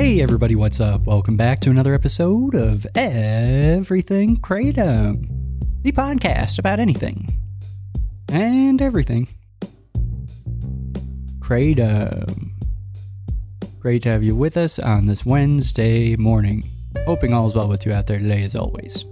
Hey everybody, what's up? Welcome back to another episode of Everything Kratom, the podcast about anything and everything. Kratom. Great to have you with us on this Wednesday morning. Hoping all is well with you out there today, as always.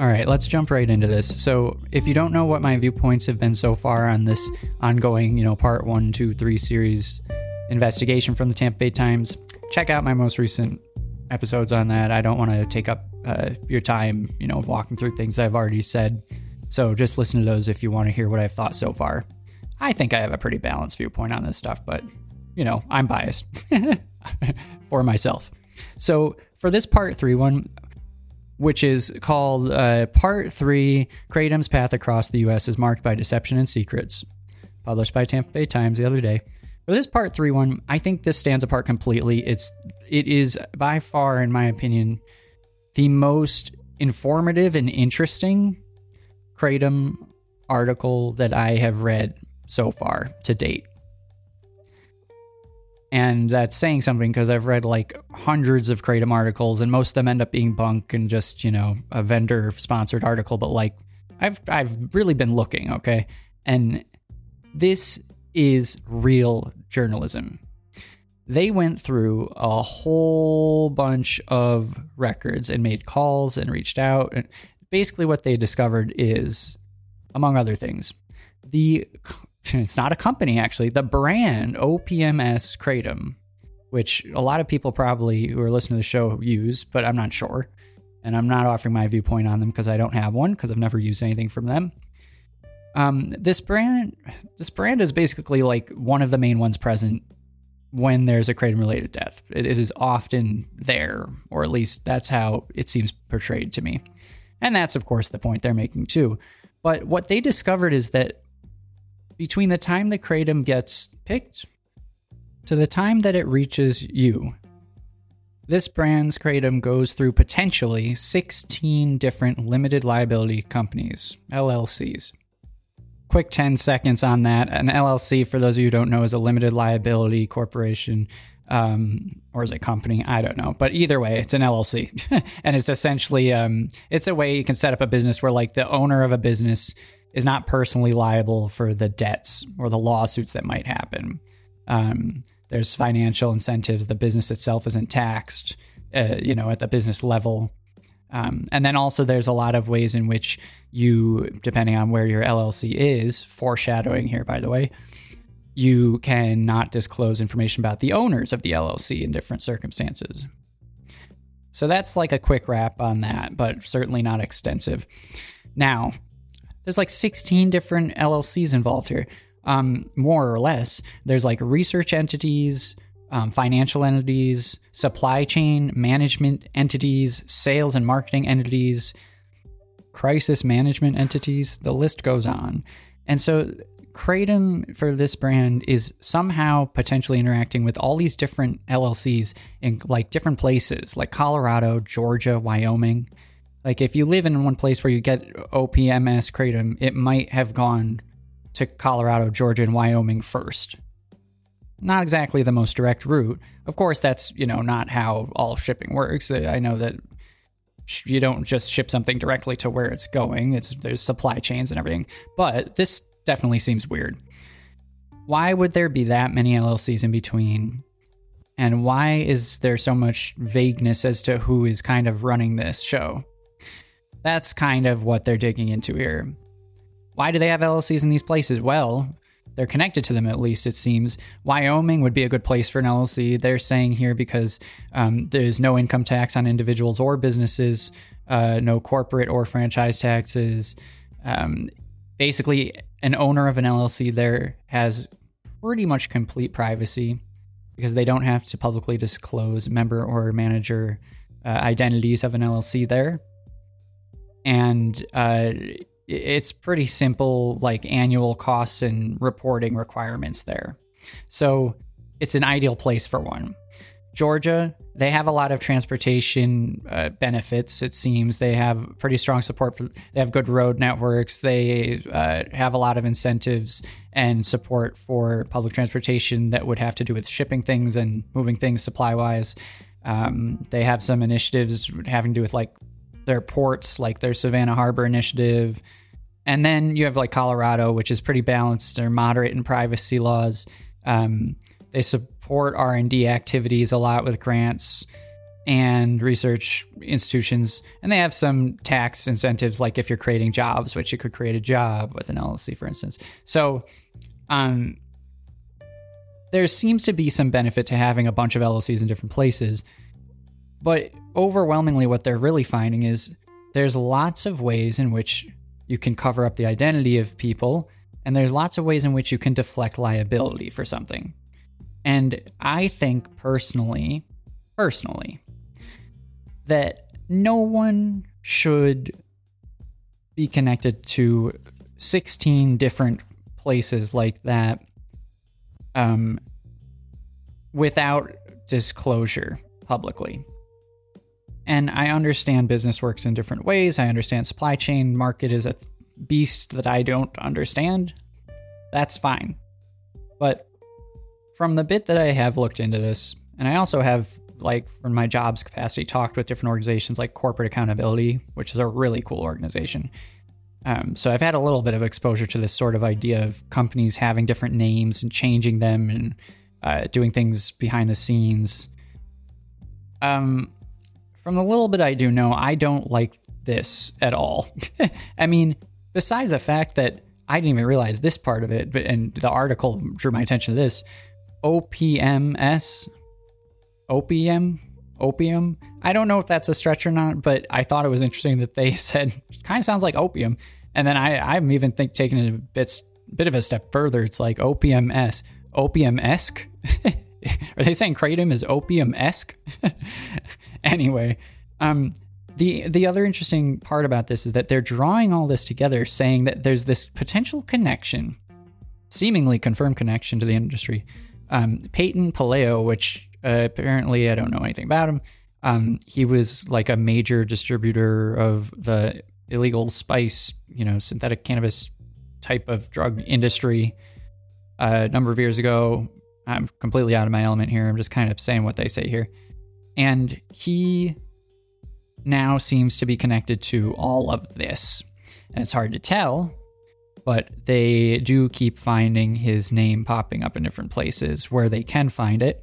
All right, let's jump right into this. So, if you don't know what my viewpoints have been so far on this ongoing, you know, part one, two, three series investigation from the Tampa Bay Times, check out my most recent episodes on that. I don't want to take up uh, your time, you know, walking through things I've already said. So, just listen to those if you want to hear what I've thought so far. I think I have a pretty balanced viewpoint on this stuff, but, you know, I'm biased for myself. So, for this part three one, which is called uh, Part 3 Kratom's Path Across the U.S. is Marked by Deception and Secrets, published by Tampa Bay Times the other day. For this Part 3 one, I think this stands apart completely. It's It is by far, in my opinion, the most informative and interesting Kratom article that I have read so far to date. And that's saying something because I've read like hundreds of Kratom articles, and most of them end up being bunk and just you know a vendor sponsored article. But like, I've I've really been looking, okay, and this is real journalism. They went through a whole bunch of records and made calls and reached out. And basically, what they discovered is, among other things, the it's not a company actually the brand opms kratom which a lot of people probably who are listening to the show use but i'm not sure and i'm not offering my viewpoint on them because i don't have one because i've never used anything from them um, this brand this brand is basically like one of the main ones present when there's a kratom related death. It is often there or at least that's how it seems portrayed to me. And that's of course the point they're making too. But what they discovered is that between the time the kratom gets picked to the time that it reaches you, this brand's kratom goes through potentially 16 different limited liability companies, LLCs. Quick 10 seconds on that. An LLC, for those of you who don't know, is a limited liability corporation um, or is it company? I don't know. But either way, it's an LLC, and it's essentially um, it's a way you can set up a business where like the owner of a business is not personally liable for the debts or the lawsuits that might happen. Um, there's financial incentives. The business itself isn't taxed, uh, you know, at the business level. Um, and then also there's a lot of ways in which you, depending on where your LLC is, foreshadowing here, by the way, you can not disclose information about the owners of the LLC in different circumstances. So that's like a quick wrap on that, but certainly not extensive. Now, there's like 16 different LLCs involved here, um, more or less. There's like research entities, um, financial entities, supply chain management entities, sales and marketing entities, crisis management entities. The list goes on. And so Kratom for this brand is somehow potentially interacting with all these different LLCs in like different places, like Colorado, Georgia, Wyoming. Like if you live in one place where you get OPMS kratom, it might have gone to Colorado, Georgia, and Wyoming first. Not exactly the most direct route. Of course, that's you know not how all shipping works. I know that you don't just ship something directly to where it's going. It's there's supply chains and everything. But this definitely seems weird. Why would there be that many LLCs in between? And why is there so much vagueness as to who is kind of running this show? That's kind of what they're digging into here. Why do they have LLCs in these places? Well, they're connected to them at least, it seems. Wyoming would be a good place for an LLC. They're saying here because um, there's no income tax on individuals or businesses, uh, no corporate or franchise taxes. Um, basically, an owner of an LLC there has pretty much complete privacy because they don't have to publicly disclose member or manager uh, identities of an LLC there and uh, it's pretty simple, like annual costs and reporting requirements there. So it's an ideal place for one. Georgia, they have a lot of transportation uh, benefits. It seems they have pretty strong support for. They have good road networks. They uh, have a lot of incentives and support for public transportation that would have to do with shipping things and moving things supply wise. Um, they have some initiatives having to do with like their ports, like their Savannah Harbor initiative. And then you have like Colorado, which is pretty balanced. They're moderate in privacy laws. Um, they support R and D activities a lot with grants and research institutions, and they have some tax incentives, like if you're creating jobs, which you could create a job with an LLC, for instance. So, um, there seems to be some benefit to having a bunch of LLCs in different places, but overwhelmingly, what they're really finding is there's lots of ways in which you can cover up the identity of people, and there's lots of ways in which you can deflect liability for something. And I think personally, personally, that no one should be connected to 16 different places like that um, without disclosure publicly. And I understand business works in different ways. I understand supply chain market is a beast that I don't understand. That's fine. But from the bit that I have looked into this, and I also have like from my jobs capacity talked with different organizations like corporate accountability which is a really cool organization um, so i've had a little bit of exposure to this sort of idea of companies having different names and changing them and uh, doing things behind the scenes um, from the little bit i do know i don't like this at all. I mean besides the fact that i didn't even realize this part of it but and the article drew my attention to this. Opms opium opium i don't know if that's a stretch or not but i thought it was interesting that they said kind of sounds like opium and then i i'm even think taking it a bit bit of a step further. It's like OPMS, opium esque are they saying kratom is opium esque anyway um the the other interesting part about this is that they're drawing all this together saying that there's this potential connection seemingly confirmed connection to the industry um, Peyton Palaio, which uh, apparently, I don't know anything about him. Um, he was like a major distributor of the illegal spice, you know, synthetic cannabis type of drug industry uh, a number of years ago. I'm completely out of my element here. I'm just kind of saying what they say here. And he now seems to be connected to all of this. And it's hard to tell, but they do keep finding his name popping up in different places where they can find it.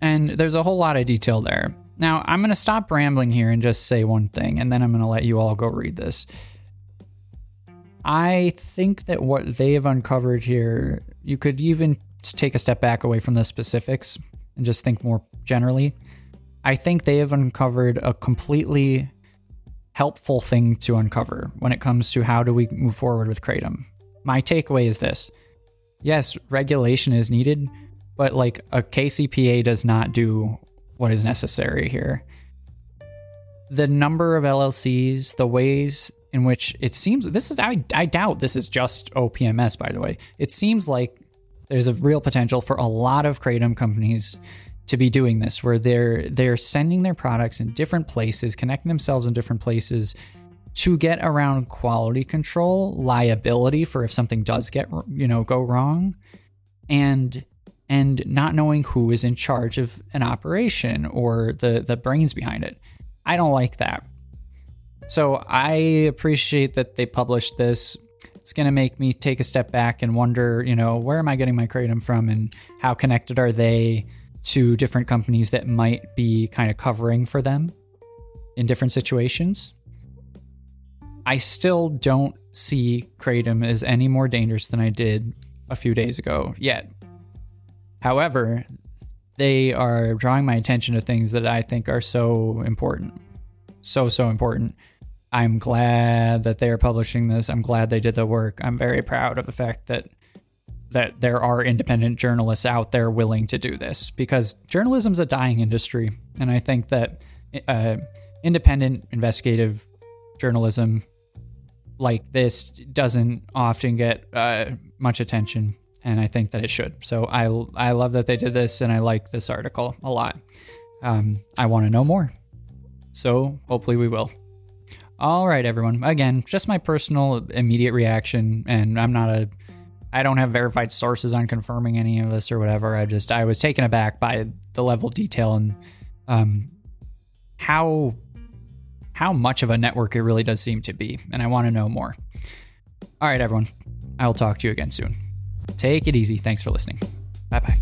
And there's a whole lot of detail there. Now, I'm going to stop rambling here and just say one thing, and then I'm going to let you all go read this. I think that what they have uncovered here, you could even take a step back away from the specifics and just think more generally. I think they have uncovered a completely helpful thing to uncover when it comes to how do we move forward with Kratom. My takeaway is this yes, regulation is needed, but like a KCPA does not do what is necessary here. The number of LLCs, the ways in which it seems this is I, I doubt this is just OPMS by the way. It seems like there's a real potential for a lot of kratom companies to be doing this where they're they're sending their products in different places, connecting themselves in different places to get around quality control, liability for if something does get you know go wrong and and not knowing who is in charge of an operation or the, the brains behind it. I don't like that. So I appreciate that they published this. It's going to make me take a step back and wonder, you know, where am I getting my kratom from and how connected are they to different companies that might be kind of covering for them in different situations? I still don't see kratom as any more dangerous than I did a few days ago yet. However, they are drawing my attention to things that I think are so important. So, so important. I'm glad that they are publishing this. I'm glad they did the work. I'm very proud of the fact that that there are independent journalists out there willing to do this because journalism's a dying industry, and I think that uh, independent investigative journalism like this doesn't often get uh, much attention and I think that it should. So I I love that they did this, and I like this article a lot. Um, I want to know more, so hopefully we will. All right, everyone. Again, just my personal immediate reaction, and I'm not a I don't have verified sources on confirming any of this or whatever. I just I was taken aback by the level of detail and um, how how much of a network it really does seem to be, and I want to know more. All right, everyone. I will talk to you again soon. Take it easy. Thanks for listening. Bye bye.